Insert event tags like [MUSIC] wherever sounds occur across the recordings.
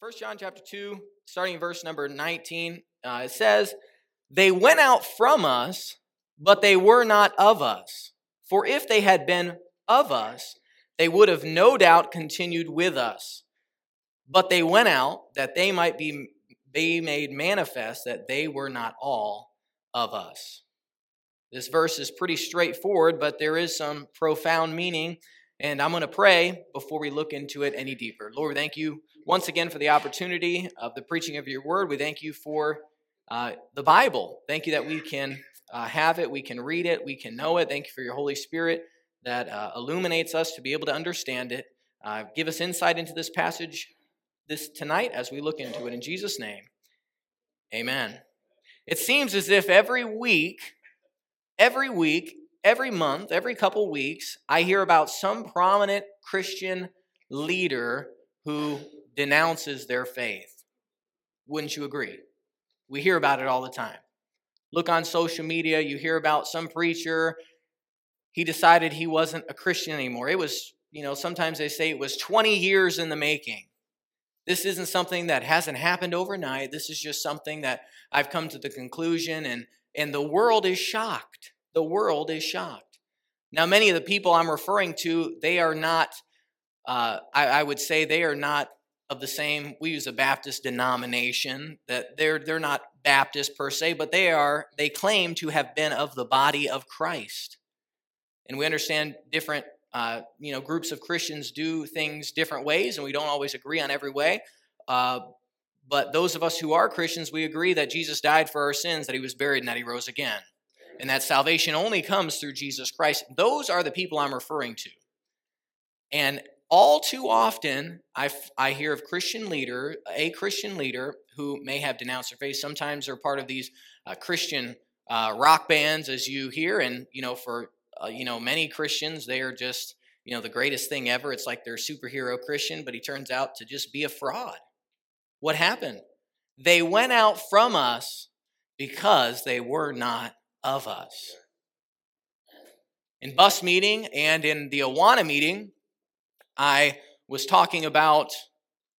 1 John chapter 2, starting verse number 19, uh, it says, They went out from us, but they were not of us. For if they had been of us, they would have no doubt continued with us. But they went out that they might be, be made manifest that they were not all of us. This verse is pretty straightforward, but there is some profound meaning and I'm going to pray before we look into it any deeper. Lord, thank you once again for the opportunity of the preaching of your word. We thank you for uh, the Bible. Thank you that we can uh, have it, we can read it, we can know it. Thank you for your Holy Spirit that uh, illuminates us to be able to understand it. Uh, give us insight into this passage this tonight as we look into it. In Jesus' name, amen. It seems as if every week, every week, every month, every couple weeks, I hear about some prominent Christian leader who denounces their faith. Wouldn't you agree? We hear about it all the time. Look on social media, you hear about some preacher, he decided he wasn't a Christian anymore. It was, you know, sometimes they say it was 20 years in the making. This isn't something that hasn't happened overnight. This is just something that I've come to the conclusion and and the world is shocked the world is shocked. Now, many of the people I'm referring to, they are not, uh, I, I would say they are not of the same, we use a Baptist denomination, that they're, they're not Baptist per se, but they are, they claim to have been of the body of Christ. And we understand different, uh, you know, groups of Christians do things different ways, and we don't always agree on every way. Uh, but those of us who are Christians, we agree that Jesus died for our sins, that he was buried, and that he rose again and that salvation only comes through Jesus Christ. Those are the people I'm referring to. And all too often, I, I hear of Christian leader, a Christian leader who may have denounced their faith. Sometimes they're part of these uh, Christian uh, rock bands, as you hear, and you know, for uh, you know many Christians, they are just you know the greatest thing ever. It's like they're superhero Christian, but he turns out to just be a fraud. What happened? They went out from us because they were not of us. In bus meeting and in the Awana meeting, I was talking about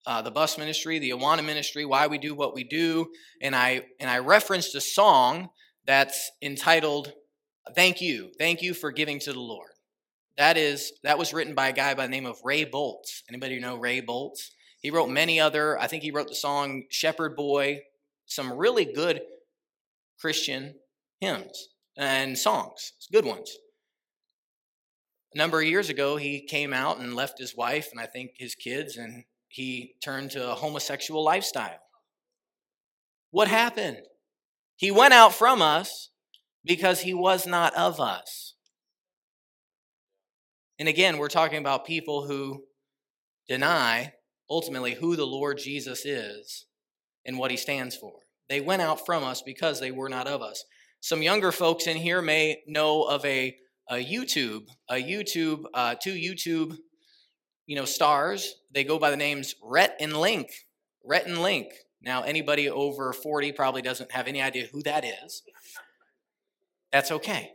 uh, the bus ministry, the Awana ministry, why we do what we do, and I and I referenced a song that's entitled "Thank You, Thank You for Giving to the Lord." That is that was written by a guy by the name of Ray Boltz. Anybody know Ray Boltz? He wrote many other. I think he wrote the song "Shepherd Boy," some really good Christian hymns and songs, good ones. A number of years ago, he came out and left his wife and I think his kids, and he turned to a homosexual lifestyle. What happened? He went out from us because he was not of us. And again, we're talking about people who deny ultimately who the Lord Jesus is and what he stands for. They went out from us because they were not of us. Some younger folks in here may know of a, a YouTube, a YouTube, uh, two YouTube, you know, stars. They go by the names Rhett and Link. Rhett and Link. Now, anybody over 40 probably doesn't have any idea who that is. That's okay.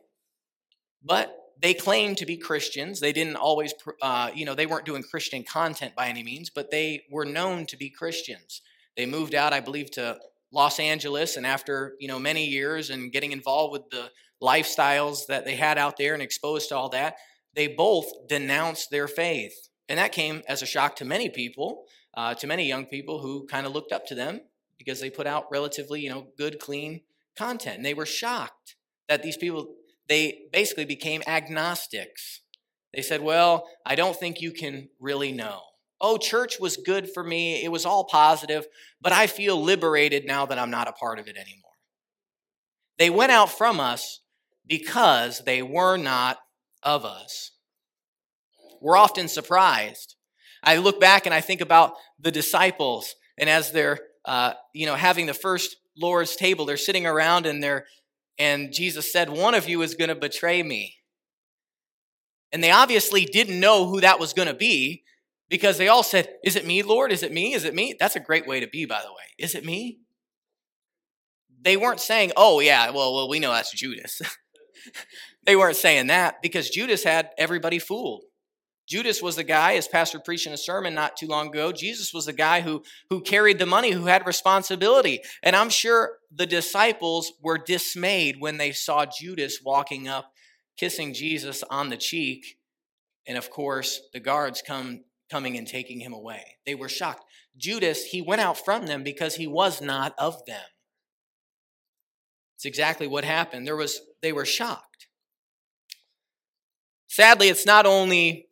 But they claim to be Christians. They didn't always, uh, you know, they weren't doing Christian content by any means, but they were known to be Christians. They moved out, I believe, to Los Angeles, and after you know many years and getting involved with the lifestyles that they had out there and exposed to all that, they both denounced their faith, and that came as a shock to many people, uh, to many young people who kind of looked up to them because they put out relatively you know good, clean content, and they were shocked that these people they basically became agnostics. They said, "Well, I don't think you can really know." oh, church was good for me, it was all positive, but I feel liberated now that I'm not a part of it anymore. They went out from us because they were not of us. We're often surprised. I look back and I think about the disciples, and as they're, uh, you know, having the first Lord's table, they're sitting around and they're, and Jesus said, "One of you is going to betray me." And they obviously didn't know who that was going to be because they all said, Is it me, Lord? Is it me? Is it me? That's a great way to be, by the way. Is it me? They weren't saying, Oh, yeah, well, well we know that's Judas. [LAUGHS] [LAUGHS] they weren't saying that because Judas had everybody fooled. Judas was the guy, as Pastor preached in a sermon not too long ago, Jesus was the guy who, who carried the money, who had responsibility. And I'm sure the disciples were dismayed when they saw Judas walking up, kissing Jesus on the cheek. And of course, the guards come coming and taking him away. They were shocked. Judas, he went out from them because he was not of them. It's exactly what happened. There was they were shocked. Sadly, it's not only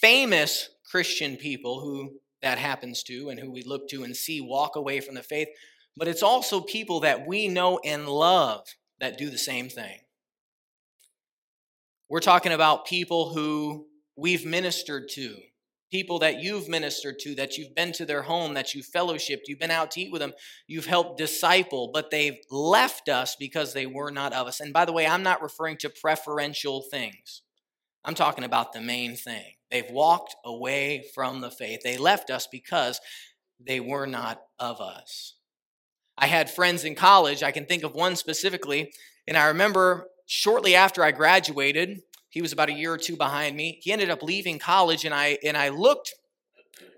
famous Christian people who that happens to and who we look to and see walk away from the faith, but it's also people that we know and love that do the same thing. We're talking about people who we've ministered to, people that you've ministered to, that you've been to their home, that you've fellowshipped, you've been out to eat with them, you've helped disciple, but they've left us because they were not of us. And by the way, I'm not referring to preferential things, I'm talking about the main thing. They've walked away from the faith. They left us because they were not of us. I had friends in college, I can think of one specifically, and I remember shortly after I graduated, he was about a year or two behind me. He ended up leaving college, and I and I looked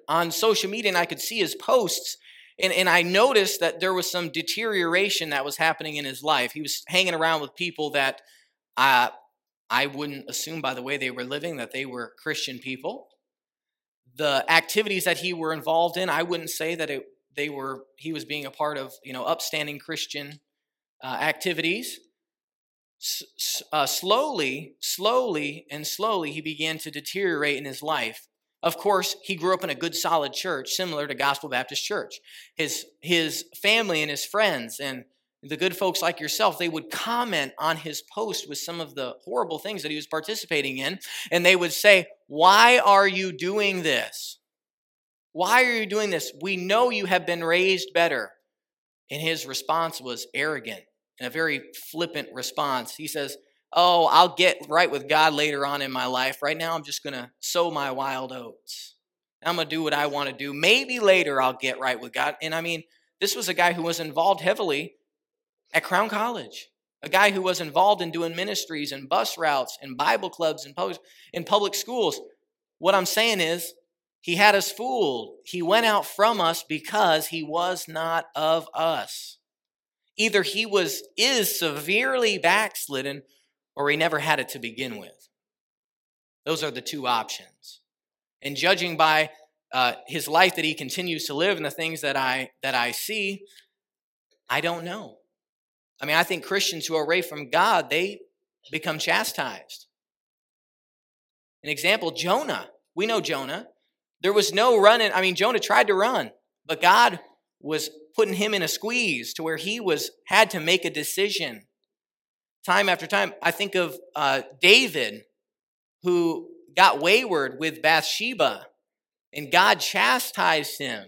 on social media and I could see his posts. And, and I noticed that there was some deterioration that was happening in his life. He was hanging around with people that uh, I wouldn't assume by the way they were living that they were Christian people. The activities that he were involved in, I wouldn't say that it, they were he was being a part of you know upstanding Christian uh, activities. Uh, slowly, slowly, and slowly, he began to deteriorate in his life. Of course, he grew up in a good, solid church, similar to Gospel Baptist Church. His his family and his friends and the good folks like yourself, they would comment on his post with some of the horrible things that he was participating in, and they would say, Why are you doing this? Why are you doing this? We know you have been raised better. And his response was arrogant and a very flippant response. He says, Oh, I'll get right with God later on in my life. Right now, I'm just going to sow my wild oats. I'm going to do what I want to do. Maybe later I'll get right with God. And I mean, this was a guy who was involved heavily at Crown College, a guy who was involved in doing ministries and bus routes and Bible clubs and in public schools. What I'm saying is, he had us fooled. He went out from us because he was not of us. Either he was is severely backslidden or he never had it to begin with. Those are the two options. And judging by uh, his life that he continues to live and the things that I that I see, I don't know. I mean, I think Christians who are away from God, they become chastised. An example, Jonah. We know Jonah. There was no running. I mean, Jonah tried to run, but God was putting him in a squeeze to where he was had to make a decision. Time after time, I think of uh, David, who got wayward with Bathsheba, and God chastised him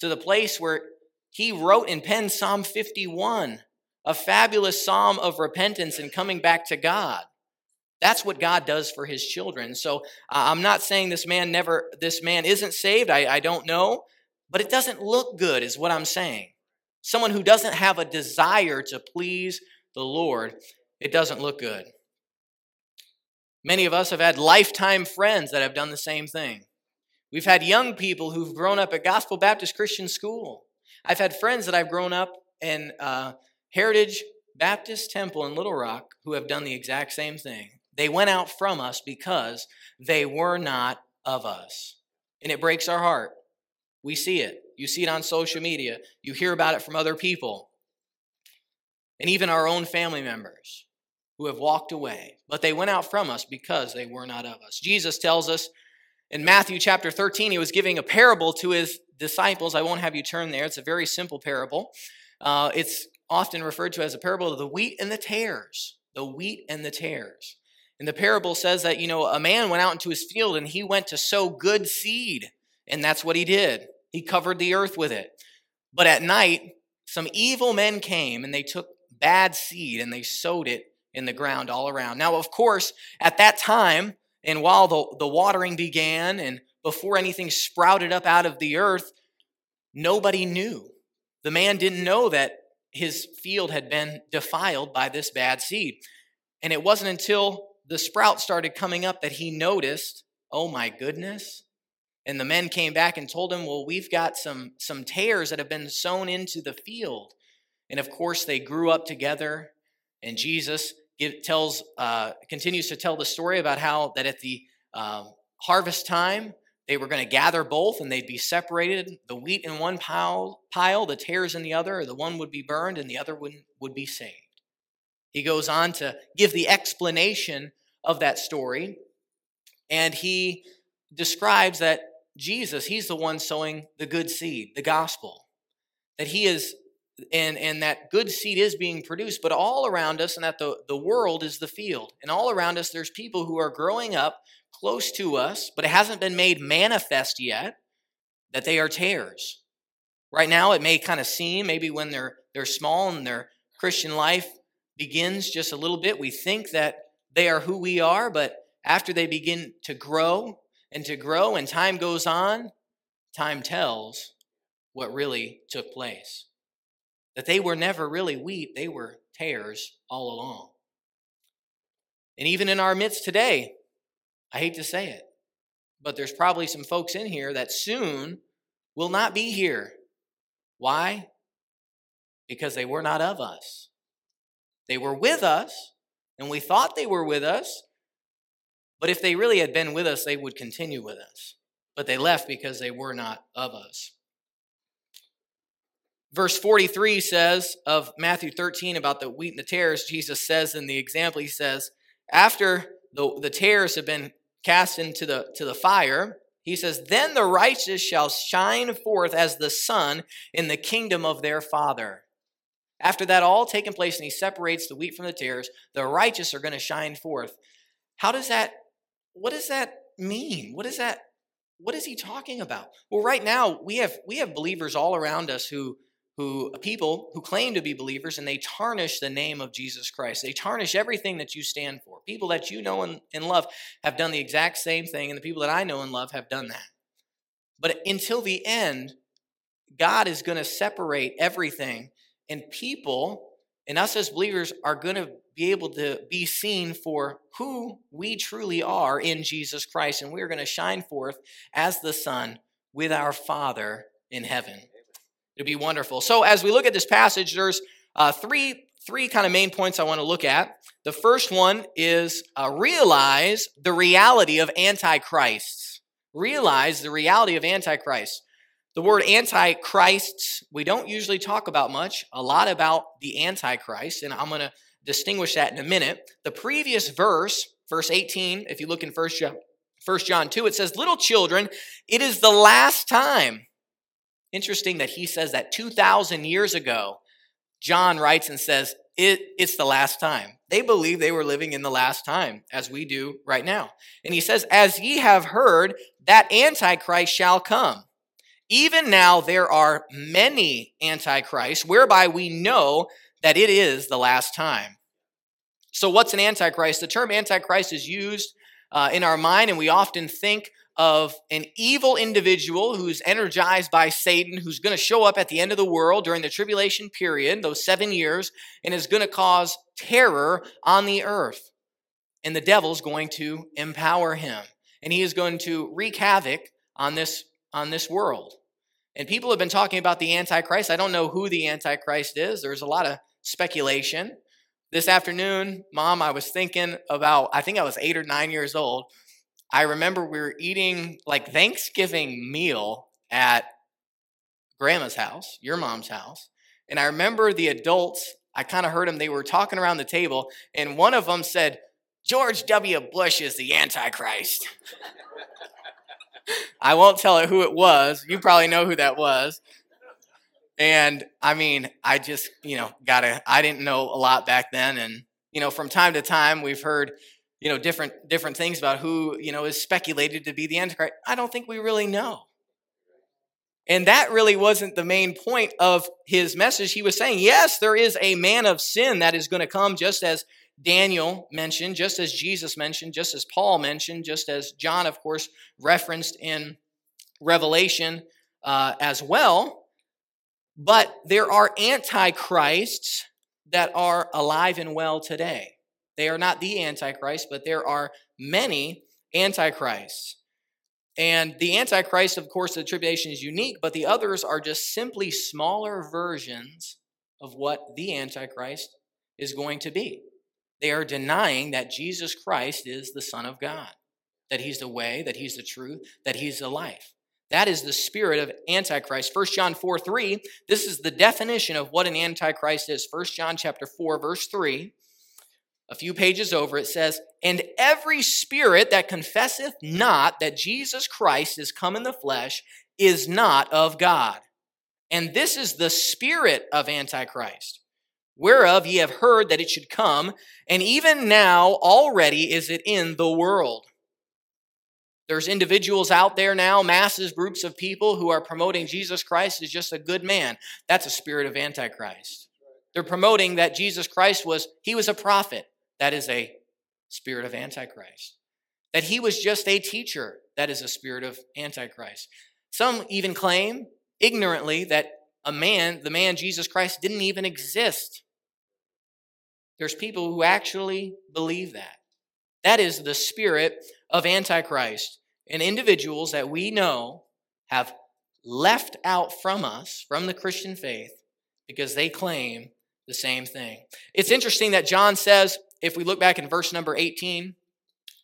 to the place where he wrote and penned Psalm 51 a fabulous psalm of repentance and coming back to God. That's what God does for his children. So uh, I'm not saying this man never, this man isn't saved. I, I don't know, but it doesn't look good, is what I'm saying. Someone who doesn't have a desire to please the Lord, it doesn't look good. Many of us have had lifetime friends that have done the same thing. We've had young people who've grown up at Gospel Baptist Christian School. I've had friends that I've grown up in uh, Heritage Baptist Temple in Little Rock who have done the exact same thing. They went out from us because they were not of us. And it breaks our heart. We see it. You see it on social media. You hear about it from other people. And even our own family members who have walked away. But they went out from us because they were not of us. Jesus tells us in Matthew chapter 13, he was giving a parable to his disciples. I won't have you turn there. It's a very simple parable. Uh, it's often referred to as a parable of the wheat and the tares. The wheat and the tares. And the parable says that, you know, a man went out into his field and he went to sow good seed. And that's what he did. He covered the earth with it. But at night, some evil men came and they took bad seed and they sowed it in the ground all around. Now, of course, at that time, and while the, the watering began and before anything sprouted up out of the earth, nobody knew. The man didn't know that his field had been defiled by this bad seed. And it wasn't until the sprout started coming up that he noticed Oh my goodness. And the men came back and told him, Well, we've got some, some tares that have been sown into the field. And of course, they grew up together. And Jesus tells, uh, continues to tell the story about how that at the uh, harvest time, they were going to gather both and they'd be separated the wheat in one pile, pile the tares in the other the one would be burned and the other would, would be saved he goes on to give the explanation of that story and he describes that jesus he's the one sowing the good seed the gospel that he is and and that good seed is being produced but all around us and that the, the world is the field and all around us there's people who are growing up close to us, but it hasn't been made manifest yet that they are tares. Right now, it may kind of seem, maybe when they're, they're small and their Christian life begins just a little bit, we think that they are who we are, but after they begin to grow and to grow and time goes on, time tells what really took place. That they were never really wheat, they were tares all along. And even in our midst today, I hate to say it, but there's probably some folks in here that soon will not be here. Why? Because they were not of us. They were with us, and we thought they were with us, but if they really had been with us, they would continue with us. But they left because they were not of us. Verse 43 says of Matthew 13 about the wheat and the tares, Jesus says in the example, he says, After the, the tares have been cast into the, to the fire, he says, Then the righteous shall shine forth as the sun in the kingdom of their Father. After that all taken place, and he separates the wheat from the tares, the righteous are going to shine forth. How does that, what does that mean? What is that, what is he talking about? Well, right now, we have we have believers all around us who who people who claim to be believers and they tarnish the name of Jesus Christ. They tarnish everything that you stand for. People that you know and, and love have done the exact same thing, and the people that I know and love have done that. But until the end, God is going to separate everything, and people and us as believers are going to be able to be seen for who we truly are in Jesus Christ, and we're going to shine forth as the Son with our Father in heaven. It'll be wonderful. So as we look at this passage, there's uh, three three kind of main points I want to look at. The first one is uh, realize the reality of antichrists. Realize the reality of antichrist. The word antichrists, we don't usually talk about much, a lot about the antichrist, and I'm going to distinguish that in a minute. The previous verse, verse 18, if you look in First John, 1 John 2, it says, Little children, it is the last time. Interesting that he says that 2,000 years ago, John writes and says, it, It's the last time. They believe they were living in the last time, as we do right now. And he says, As ye have heard, that Antichrist shall come. Even now there are many Antichrists, whereby we know that it is the last time. So, what's an Antichrist? The term Antichrist is used uh, in our mind, and we often think of an evil individual who's energized by Satan, who's going to show up at the end of the world during the tribulation period, those seven years, and is going to cause terror on the earth. And the devil's going to empower him, and he is going to wreak havoc on this, on this world. And people have been talking about the Antichrist. I don't know who the Antichrist is. There's a lot of speculation. This afternoon, mom, I was thinking about, I think I was eight or nine years old. I remember we were eating like Thanksgiving meal at grandma's house, your mom's house. And I remember the adults, I kind of heard them, they were talking around the table, and one of them said, George W. Bush is the Antichrist. [LAUGHS] I won't tell it who it was. You probably know who that was. And I mean, I just, you know, gotta, I didn't know a lot back then. And, you know, from time to time, we've heard you know different different things about who you know is speculated to be the antichrist i don't think we really know. And that really wasn't the main point of his message. He was saying yes there is a man of sin that is going to come just as daniel mentioned just as jesus mentioned just as paul mentioned just as john of course referenced in revelation uh, as well but there are antichrists that are alive and well today they are not the Antichrist, but there are many Antichrists. And the Antichrist, of course, the tribulation is unique, but the others are just simply smaller versions of what the Antichrist is going to be. They are denying that Jesus Christ is the Son of God, that He's the way, that He's the truth, that He's the life. That is the spirit of Antichrist. 1 John 4 3, this is the definition of what an Antichrist is. 1 John chapter 4, verse 3 a few pages over, it says, And every spirit that confesseth not that Jesus Christ is come in the flesh is not of God. And this is the spirit of Antichrist, whereof ye have heard that it should come, and even now already is it in the world. There's individuals out there now, masses, groups of people who are promoting Jesus Christ as just a good man. That's a spirit of Antichrist. They're promoting that Jesus Christ was, he was a prophet. That is a spirit of Antichrist. That he was just a teacher. That is a spirit of Antichrist. Some even claim ignorantly that a man, the man Jesus Christ, didn't even exist. There's people who actually believe that. That is the spirit of Antichrist. And individuals that we know have left out from us, from the Christian faith, because they claim the same thing. It's interesting that John says if we look back in verse number 18,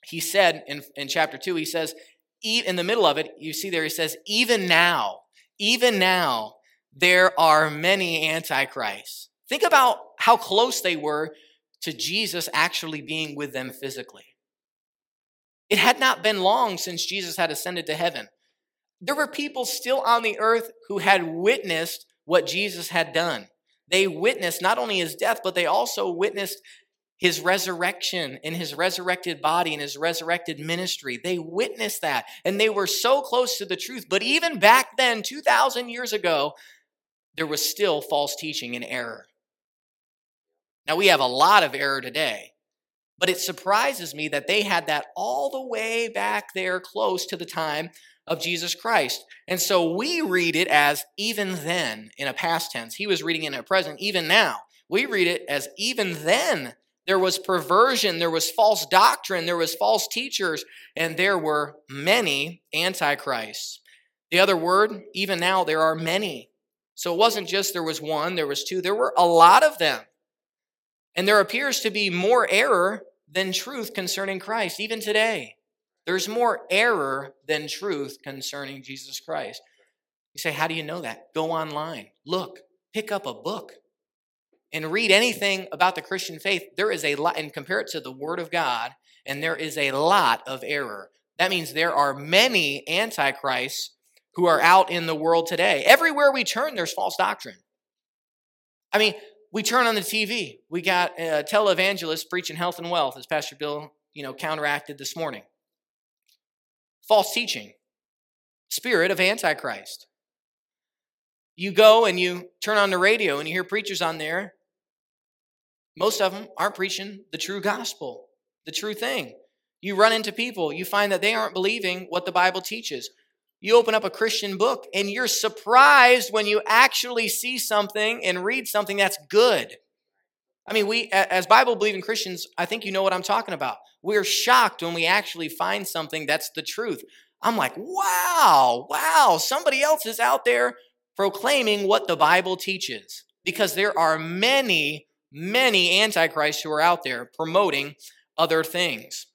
he said in, in chapter 2, he says, in the middle of it, you see there, he says, even now, even now, there are many antichrists. Think about how close they were to Jesus actually being with them physically. It had not been long since Jesus had ascended to heaven. There were people still on the earth who had witnessed what Jesus had done. They witnessed not only his death, but they also witnessed his resurrection in his resurrected body and his resurrected ministry. They witnessed that and they were so close to the truth. But even back then, 2,000 years ago, there was still false teaching and error. Now, we have a lot of error today, but it surprises me that they had that all the way back there close to the time of Jesus Christ. And so we read it as even then in a past tense. He was reading it in a present, even now. We read it as even then there was perversion, there was false doctrine, there was false teachers, and there were many antichrists. The other word, even now, there are many. So it wasn't just there was one, there was two, there were a lot of them. And there appears to be more error than truth concerning Christ, even today. There's more error than truth concerning Jesus Christ. You say, How do you know that? Go online, look, pick up a book and read anything about the Christian faith, there is a lot, and compare it to the Word of God, and there is a lot of error. That means there are many antichrists who are out in the world today. Everywhere we turn, there's false doctrine. I mean, we turn on the TV. We got a televangelist preaching health and wealth, as Pastor Bill, you know, counteracted this morning. False teaching, spirit of Antichrist. You go and you turn on the radio and you hear preachers on there most of them aren't preaching the true gospel, the true thing. You run into people, you find that they aren't believing what the Bible teaches. You open up a Christian book and you're surprised when you actually see something and read something that's good. I mean, we, as Bible believing Christians, I think you know what I'm talking about. We're shocked when we actually find something that's the truth. I'm like, wow, wow, somebody else is out there proclaiming what the Bible teaches because there are many many antichrists who are out there promoting other things.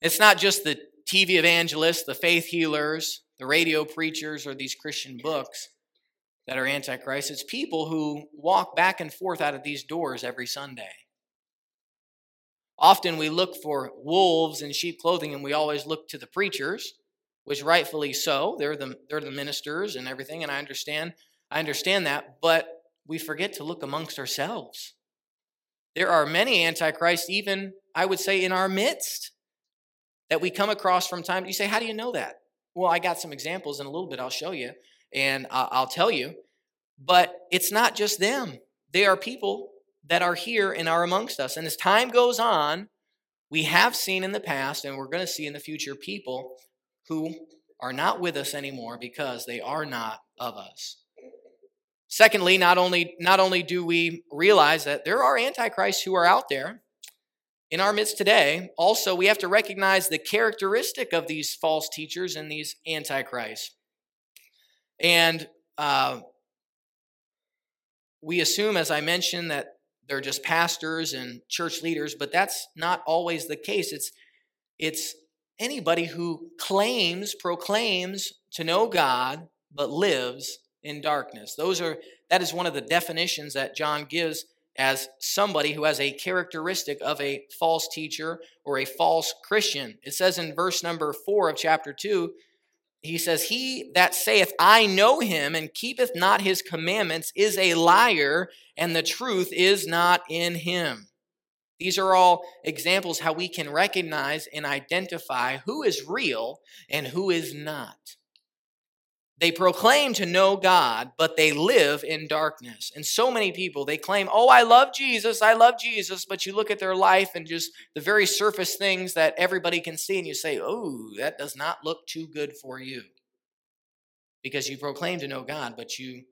It's not just the TV evangelists, the faith healers, the radio preachers, or these Christian books that are antichrist. It's people who walk back and forth out of these doors every Sunday. Often we look for wolves in sheep clothing and we always look to the preachers, which rightfully so. They're the, they're the ministers and everything, and I understand. I understand that, but we forget to look amongst ourselves. There are many antichrists, even I would say, in our midst that we come across from time. You say, How do you know that? Well, I got some examples in a little bit, I'll show you and I'll tell you. But it's not just them, they are people that are here and are amongst us. And as time goes on, we have seen in the past, and we're going to see in the future, people who are not with us anymore because they are not of us. Secondly, not only, not only do we realize that there are antichrists who are out there, in our midst today, also, we have to recognize the characteristic of these false teachers and these antichrists. And uh, we assume, as I mentioned, that they're just pastors and church leaders, but that's not always the case. It's, it's anybody who claims, proclaims to know God, but lives in darkness. Those are that is one of the definitions that John gives as somebody who has a characteristic of a false teacher or a false Christian. It says in verse number 4 of chapter 2, he says, He that saith, I know him, and keepeth not his commandments, is a liar, and the truth is not in him. These are all examples how we can recognize and identify who is real and who is not. They proclaim to know God, but they live in darkness. And so many people, they claim, Oh, I love Jesus, I love Jesus, but you look at their life and just the very surface things that everybody can see, and you say, Oh, that does not look too good for you. Because you proclaim to know God, but you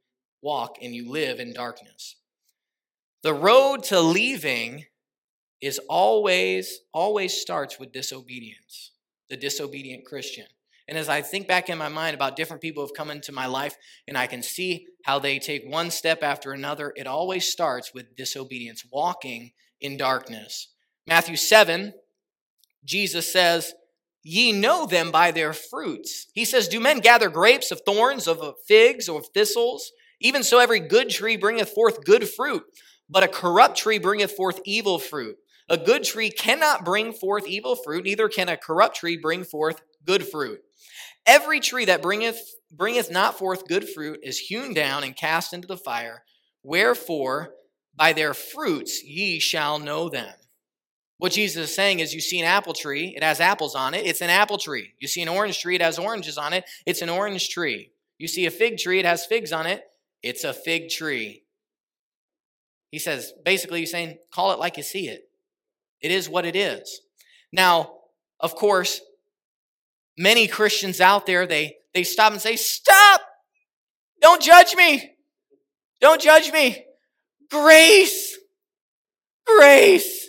walk and you live in darkness. The road to leaving is always, always starts with disobedience, the disobedient Christian. And as I think back in my mind about different people who have come into my life and I can see how they take one step after another, it always starts with disobedience, walking in darkness. Matthew 7, Jesus says, Ye know them by their fruits. He says, Do men gather grapes of thorns, of figs, or of thistles? Even so, every good tree bringeth forth good fruit, but a corrupt tree bringeth forth evil fruit. A good tree cannot bring forth evil fruit, neither can a corrupt tree bring forth good fruit. Every tree that bringeth, bringeth not forth good fruit is hewn down and cast into the fire. Wherefore, by their fruits ye shall know them. What Jesus is saying is you see an apple tree, it has apples on it, it's an apple tree. You see an orange tree, it has oranges on it, it's an orange tree. You see a fig tree, it has figs on it, it's a fig tree. He says, basically, he's saying, call it like you see it. It is what it is. Now, of course, many Christians out there, they, they stop and say, Stop! Don't judge me! Don't judge me! Grace! Grace!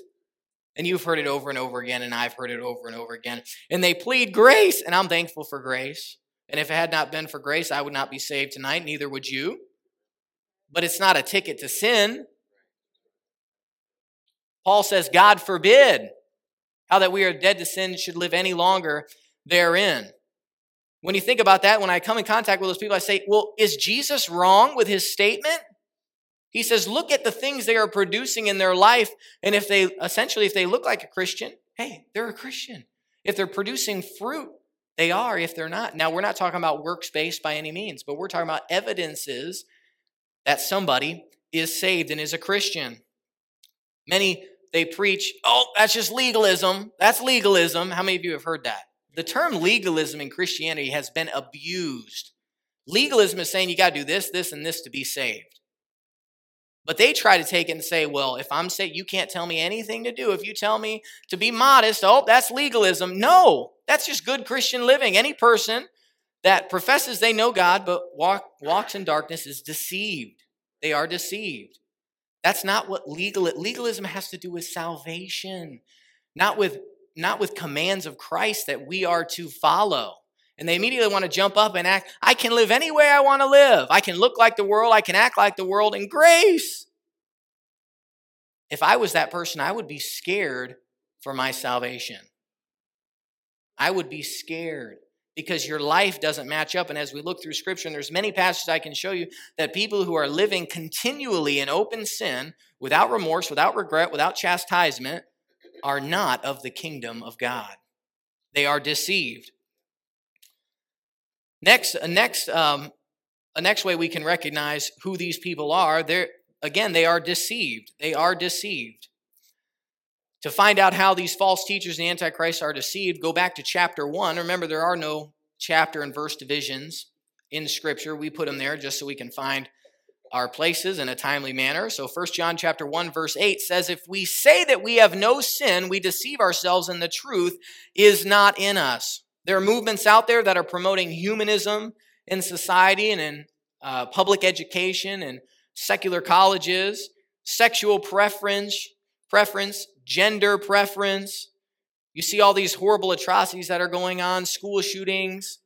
And you've heard it over and over again, and I've heard it over and over again. And they plead grace, and I'm thankful for grace. And if it had not been for grace, I would not be saved tonight, neither would you. But it's not a ticket to sin. Paul says, God forbid how that we are dead to sin should live any longer therein. When you think about that, when I come in contact with those people, I say, well, is Jesus wrong with his statement? He says, look at the things they are producing in their life. And if they, essentially, if they look like a Christian, hey, they're a Christian. If they're producing fruit, they are. If they're not. Now, we're not talking about works based by any means, but we're talking about evidences that somebody is saved and is a Christian. Many, they preach, oh, that's just legalism. That's legalism. How many of you have heard that? The term legalism in Christianity has been abused. Legalism is saying you got to do this, this, and this to be saved. But they try to take it and say, well, if I'm saved, you can't tell me anything to do. If you tell me to be modest, oh, that's legalism. No, that's just good Christian living. Any person that professes they know God but walk, walks in darkness is deceived. They are deceived. That's not what legal legalism has to do with salvation, not with not with commands of Christ that we are to follow. And they immediately want to jump up and act, I can live any way I want to live. I can look like the world. I can act like the world in grace. If I was that person, I would be scared for my salvation. I would be scared because your life doesn't match up. And as we look through scripture, and there's many passages I can show you that people who are living continually in open sin without remorse, without regret, without chastisement, are not of the kingdom of God. They are deceived. Next, a next, um, a next way we can recognize who these people are, they're again, they are deceived. They are deceived. To find out how these false teachers and the Antichrist are deceived, go back to chapter one. Remember, there are no chapter and verse divisions in Scripture. We put them there just so we can find our places in a timely manner. So 1 John chapter 1 verse 8 says if we say that we have no sin, we deceive ourselves and the truth is not in us. There are movements out there that are promoting humanism in society and in uh, public education and secular colleges, sexual preference, preference, gender preference. You see all these horrible atrocities that are going on, school shootings.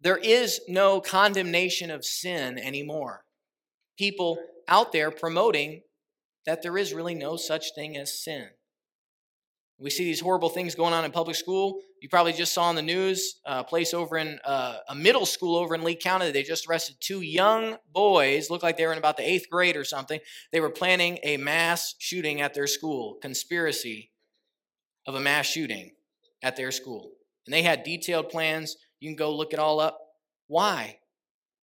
There is no condemnation of sin anymore. People out there promoting that there is really no such thing as sin. We see these horrible things going on in public school. You probably just saw on the news a place over in uh, a middle school over in Lee County. They just arrested two young boys, looked like they were in about the eighth grade or something. They were planning a mass shooting at their school, conspiracy of a mass shooting at their school. And they had detailed plans. You can go look it all up. Why?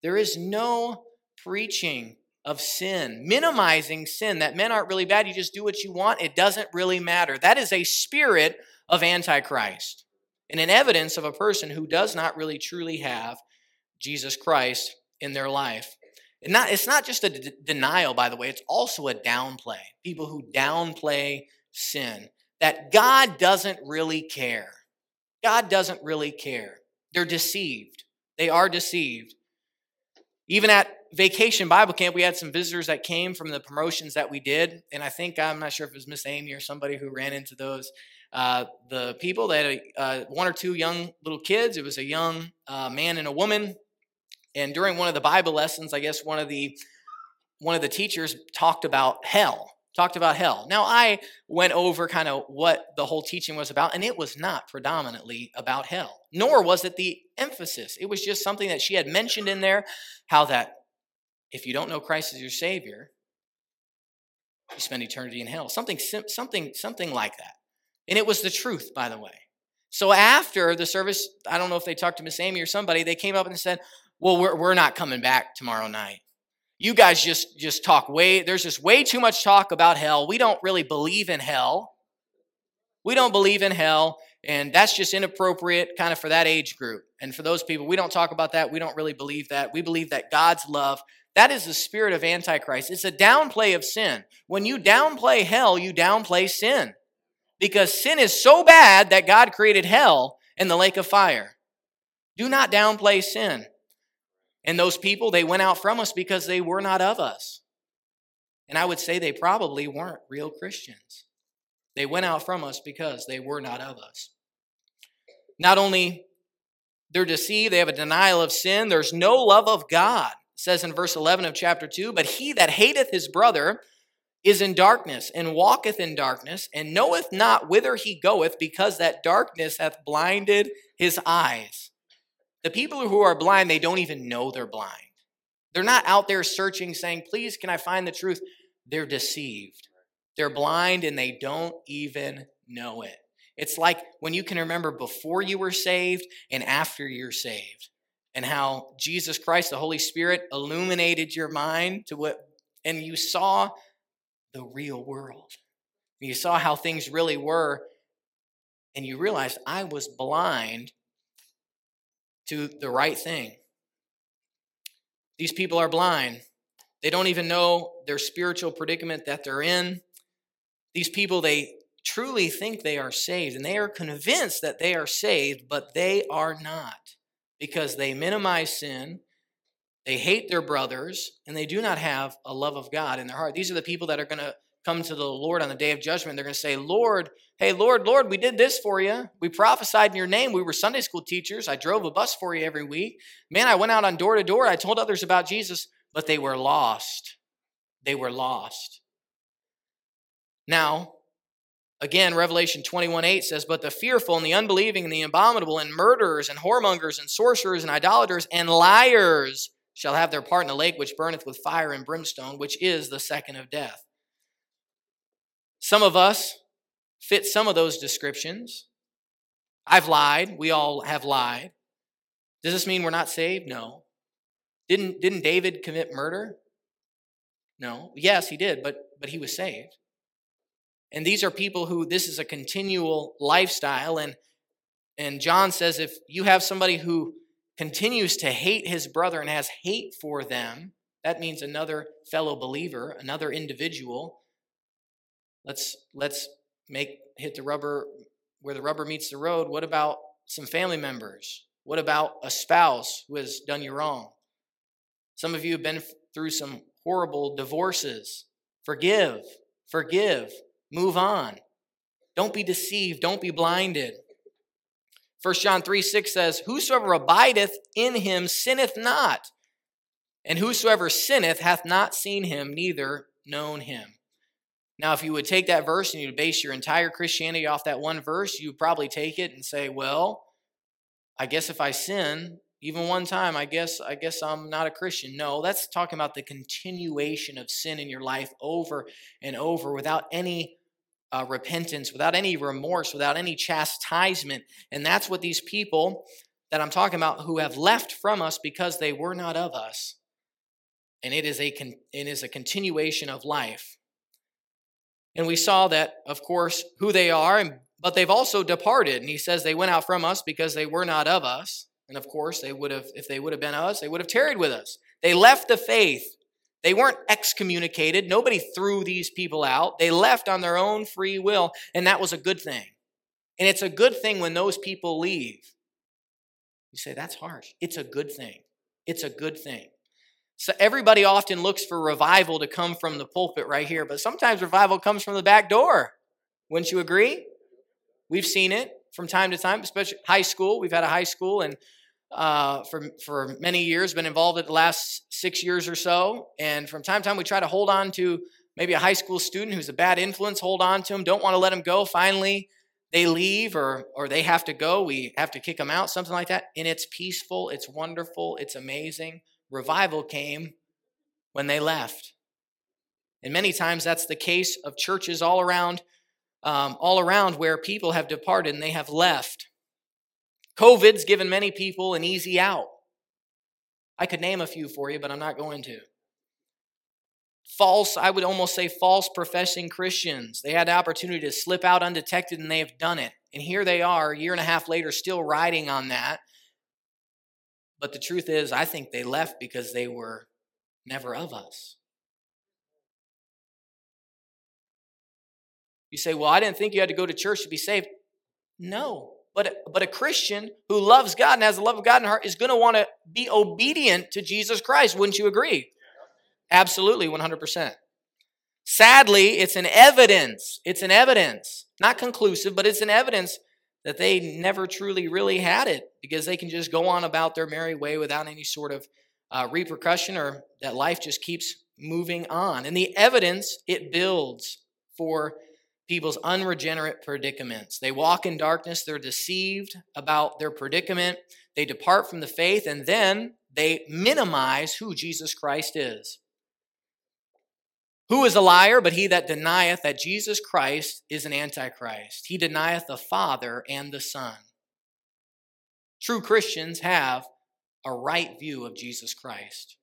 There is no preaching of sin, minimizing sin, that men aren't really bad. You just do what you want. It doesn't really matter. That is a spirit of Antichrist and an evidence of a person who does not really truly have Jesus Christ in their life. And not, it's not just a d- denial, by the way, it's also a downplay. People who downplay sin, that God doesn't really care. God doesn't really care. They're deceived. They are deceived. Even at vacation Bible camp, we had some visitors that came from the promotions that we did. And I think, I'm not sure if it was Miss Amy or somebody who ran into those. Uh, the people that had uh, one or two young little kids. It was a young uh, man and a woman. And during one of the Bible lessons, I guess one of the one of the teachers talked about hell talked about hell. Now, I went over kind of what the whole teaching was about, and it was not predominantly about hell, nor was it the emphasis. It was just something that she had mentioned in there how that if you don't know Christ as your Savior, you spend eternity in hell. Something, something, something like that. And it was the truth, by the way. So after the service, I don't know if they talked to Miss Amy or somebody, they came up and said, Well, we're, we're not coming back tomorrow night you guys just just talk way there's just way too much talk about hell. We don't really believe in hell. We don't believe in hell and that's just inappropriate kind of for that age group. And for those people we don't talk about that. We don't really believe that. We believe that god's love that is the spirit of antichrist. It's a downplay of sin. When you downplay hell you downplay sin. Because sin is so bad that god created hell and the lake of fire. Do not downplay sin and those people, they went out from us because they were not of us. And I would say they probably weren't real Christians. They went out from us because they were not of us. Not only they're deceived, they have a denial of sin, there's no love of God. It says in verse 11 of chapter 2, but he that hateth his brother is in darkness and walketh in darkness and knoweth not whither he goeth because that darkness hath blinded his eyes. The people who are blind, they don't even know they're blind. They're not out there searching, saying, Please, can I find the truth? They're deceived. They're blind and they don't even know it. It's like when you can remember before you were saved and after you're saved, and how Jesus Christ, the Holy Spirit, illuminated your mind to what, and you saw the real world. You saw how things really were, and you realized I was blind to the right thing. These people are blind. They don't even know their spiritual predicament that they're in. These people, they truly think they are saved and they are convinced that they are saved, but they are not because they minimize sin, they hate their brothers, and they do not have a love of God in their heart. These are the people that are going to come to the Lord on the day of judgment. They're going to say, Lord, hey, Lord, Lord, we did this for you. We prophesied in your name. We were Sunday school teachers. I drove a bus for you every week. Man, I went out on door to door. I told others about Jesus, but they were lost. They were lost. Now, again, Revelation 21 8 says, But the fearful and the unbelieving and the abominable and murderers and whoremongers and sorcerers and idolaters and liars shall have their part in the lake which burneth with fire and brimstone, which is the second of death. Some of us fit some of those descriptions. I've lied. We all have lied. Does this mean we're not saved? No. Didn't, didn't David commit murder? No. Yes, he did, but, but he was saved. And these are people who this is a continual lifestyle. And, and John says if you have somebody who continues to hate his brother and has hate for them, that means another fellow believer, another individual, Let's let's make hit the rubber where the rubber meets the road. What about some family members? What about a spouse who has done you wrong? Some of you have been through some horrible divorces. Forgive, forgive, move on. Don't be deceived. Don't be blinded. 1 John 3 6 says, Whosoever abideth in him sinneth not, and whosoever sinneth hath not seen him, neither known him. Now, if you would take that verse and you base your entire Christianity off that one verse, you probably take it and say, Well, I guess if I sin, even one time, I guess I guess I'm not a Christian. No, that's talking about the continuation of sin in your life over and over without any uh, repentance, without any remorse, without any chastisement. And that's what these people that I'm talking about who have left from us because they were not of us. And it is a, con- it is a continuation of life. And we saw that, of course, who they are, but they've also departed. And he says they went out from us because they were not of us. And of course, they would have, if they would have been us, they would have tarried with us. They left the faith they weren't excommunicated. Nobody threw these people out. They left on their own free will, and that was a good thing. And it's a good thing when those people leave. You say, that's harsh. It's a good thing. It's a good thing. So everybody often looks for revival to come from the pulpit right here, but sometimes revival comes from the back door. Wouldn't you agree? We've seen it from time to time, especially high school. We've had a high school, and uh, for, for many years, been involved at the last six years or so. And from time to time, we try to hold on to maybe a high school student who's a bad influence, hold on to him. don't want to let him go. Finally, they leave or, or they have to go. We have to kick them out, something like that. And it's peaceful, it's wonderful, it's amazing. Revival came when they left. And many times that's the case of churches all around, um, all around where people have departed and they have left. COVID's given many people an easy out. I could name a few for you, but I'm not going to. False, I would almost say false professing Christians. They had the opportunity to slip out undetected and they have done it. And here they are, a year and a half later, still riding on that. But the truth is, I think they left because they were never of us. You say, Well, I didn't think you had to go to church to be saved. No. But, but a Christian who loves God and has the love of God in heart is going to want to be obedient to Jesus Christ. Wouldn't you agree? Absolutely, 100%. Sadly, it's an evidence. It's an evidence. Not conclusive, but it's an evidence that they never truly really had it because they can just go on about their merry way without any sort of uh, repercussion or that life just keeps moving on. And the evidence it builds for people's unregenerate predicaments. They walk in darkness, they're deceived about their predicament, they depart from the faith, and then they minimize who Jesus Christ is. Who is a liar but he that denieth that Jesus Christ is an antichrist? He denieth the Father and the Son. True Christians have a right view of Jesus Christ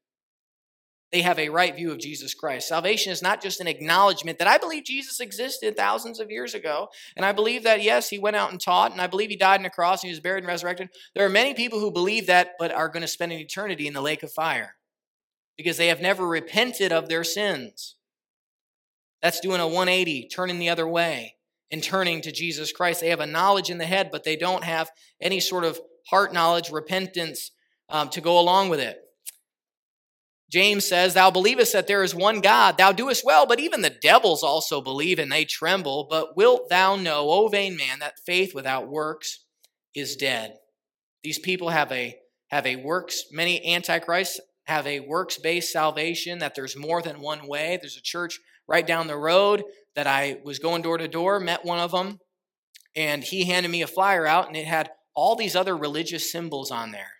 they have a right view of Jesus Christ. Salvation is not just an acknowledgement that I believe Jesus existed thousands of years ago, and I believe that, yes, he went out and taught, and I believe he died on a cross, and he was buried and resurrected. There are many people who believe that, but are going to spend an eternity in the lake of fire because they have never repented of their sins. That's doing a 180, turning the other way and turning to Jesus Christ. They have a knowledge in the head, but they don't have any sort of heart knowledge, repentance um, to go along with it. James says, Thou believest that there is one God, thou doest well, but even the devils also believe and they tremble. But wilt thou know, O vain man, that faith without works is dead? These people have a have a works, many antichrists have a works-based salvation, that there's more than one way. There's a church right down the road that I was going door to door, met one of them, and he handed me a flyer out, and it had all these other religious symbols on there.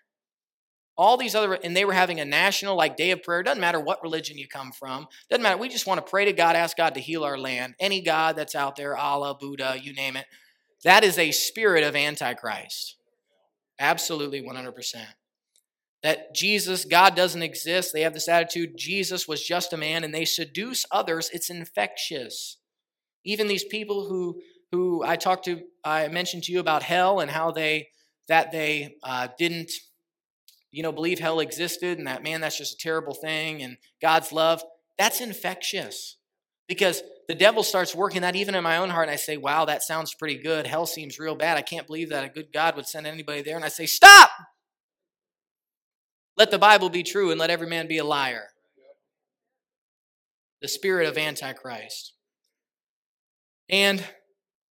All these other and they were having a national like day of prayer. Doesn't matter what religion you come from. Doesn't matter. We just want to pray to god ask god to heal our land. Any god that's out there allah buddha you name it. That is a spirit of antichrist. Absolutely 100% that jesus god doesn't exist they have this attitude jesus was just a man and they seduce others it's infectious even these people who who i talked to i mentioned to you about hell and how they that they uh, didn't you know, believe hell existed and that, man, that's just a terrible thing and God's love, that's infectious because the devil starts working that even in my own heart. And I say, wow, that sounds pretty good. Hell seems real bad. I can't believe that a good God would send anybody there. And I say, stop! Let the Bible be true and let every man be a liar. The spirit of Antichrist. And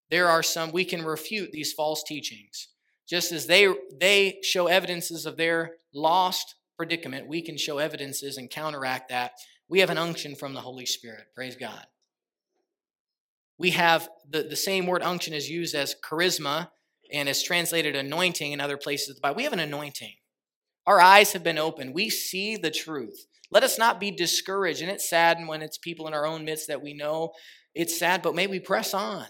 there are some we can refute these false teachings. Just as they they show evidences of their lost predicament, we can show evidences and counteract that. We have an unction from the Holy Spirit. Praise God. We have the, the same word unction is used as charisma and is translated anointing in other places of the Bible. We have an anointing. Our eyes have been opened. We see the truth. Let us not be discouraged. And it's sad when it's people in our own midst that we know it's sad, but may we press on.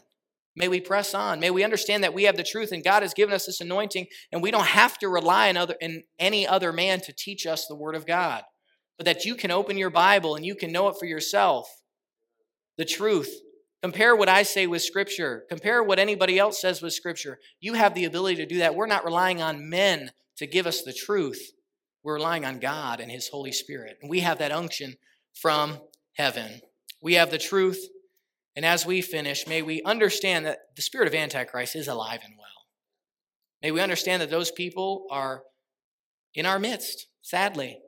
May we press on. May we understand that we have the truth and God has given us this anointing and we don't have to rely on other in any other man to teach us the word of God. But that you can open your Bible and you can know it for yourself. The truth. Compare what I say with scripture. Compare what anybody else says with scripture. You have the ability to do that. We're not relying on men to give us the truth. We're relying on God and his Holy Spirit. And we have that unction from heaven. We have the truth and as we finish, may we understand that the spirit of Antichrist is alive and well. May we understand that those people are in our midst, sadly.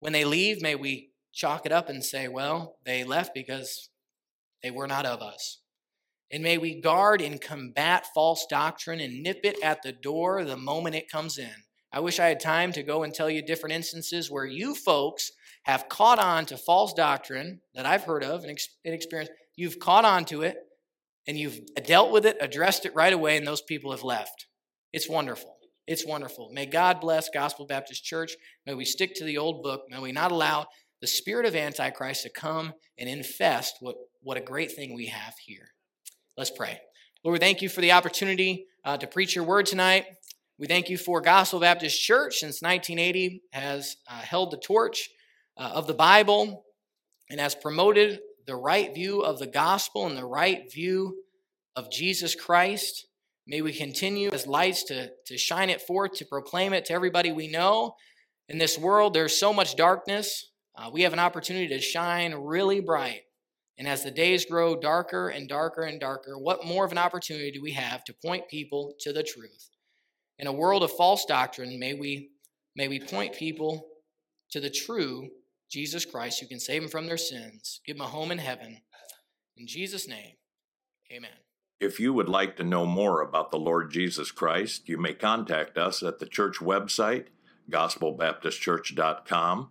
When they leave, may we chalk it up and say, well, they left because they were not of us. And may we guard and combat false doctrine and nip it at the door the moment it comes in. I wish I had time to go and tell you different instances where you folks have caught on to false doctrine that I've heard of and, ex- experienced. You've caught on to it and you've dealt with it, addressed it right away, and those people have left. It's wonderful. It's wonderful. May God bless Gospel Baptist Church. May we stick to the old book. May we not allow the spirit of Antichrist to come and infest what, what a great thing we have here. Let's pray. Lord, we thank you for the opportunity uh, to preach your word tonight. We thank you for Gospel Baptist Church since 1980 has uh, held the torch uh, of the Bible and has promoted the right view of the gospel and the right view of Jesus Christ. May we continue as lights to, to shine it forth, to proclaim it to everybody we know. In this world, there's so much darkness. Uh, we have an opportunity to shine really bright. And as the days grow darker and darker and darker, what more of an opportunity do we have to point people to the truth? In a world of false doctrine, may we, may we point people to the true Jesus Christ, who can save them from their sins, give them a home in heaven. In Jesus' name, amen. If you would like to know more about the Lord Jesus Christ, you may contact us at the church website, gospelbaptistchurch.com,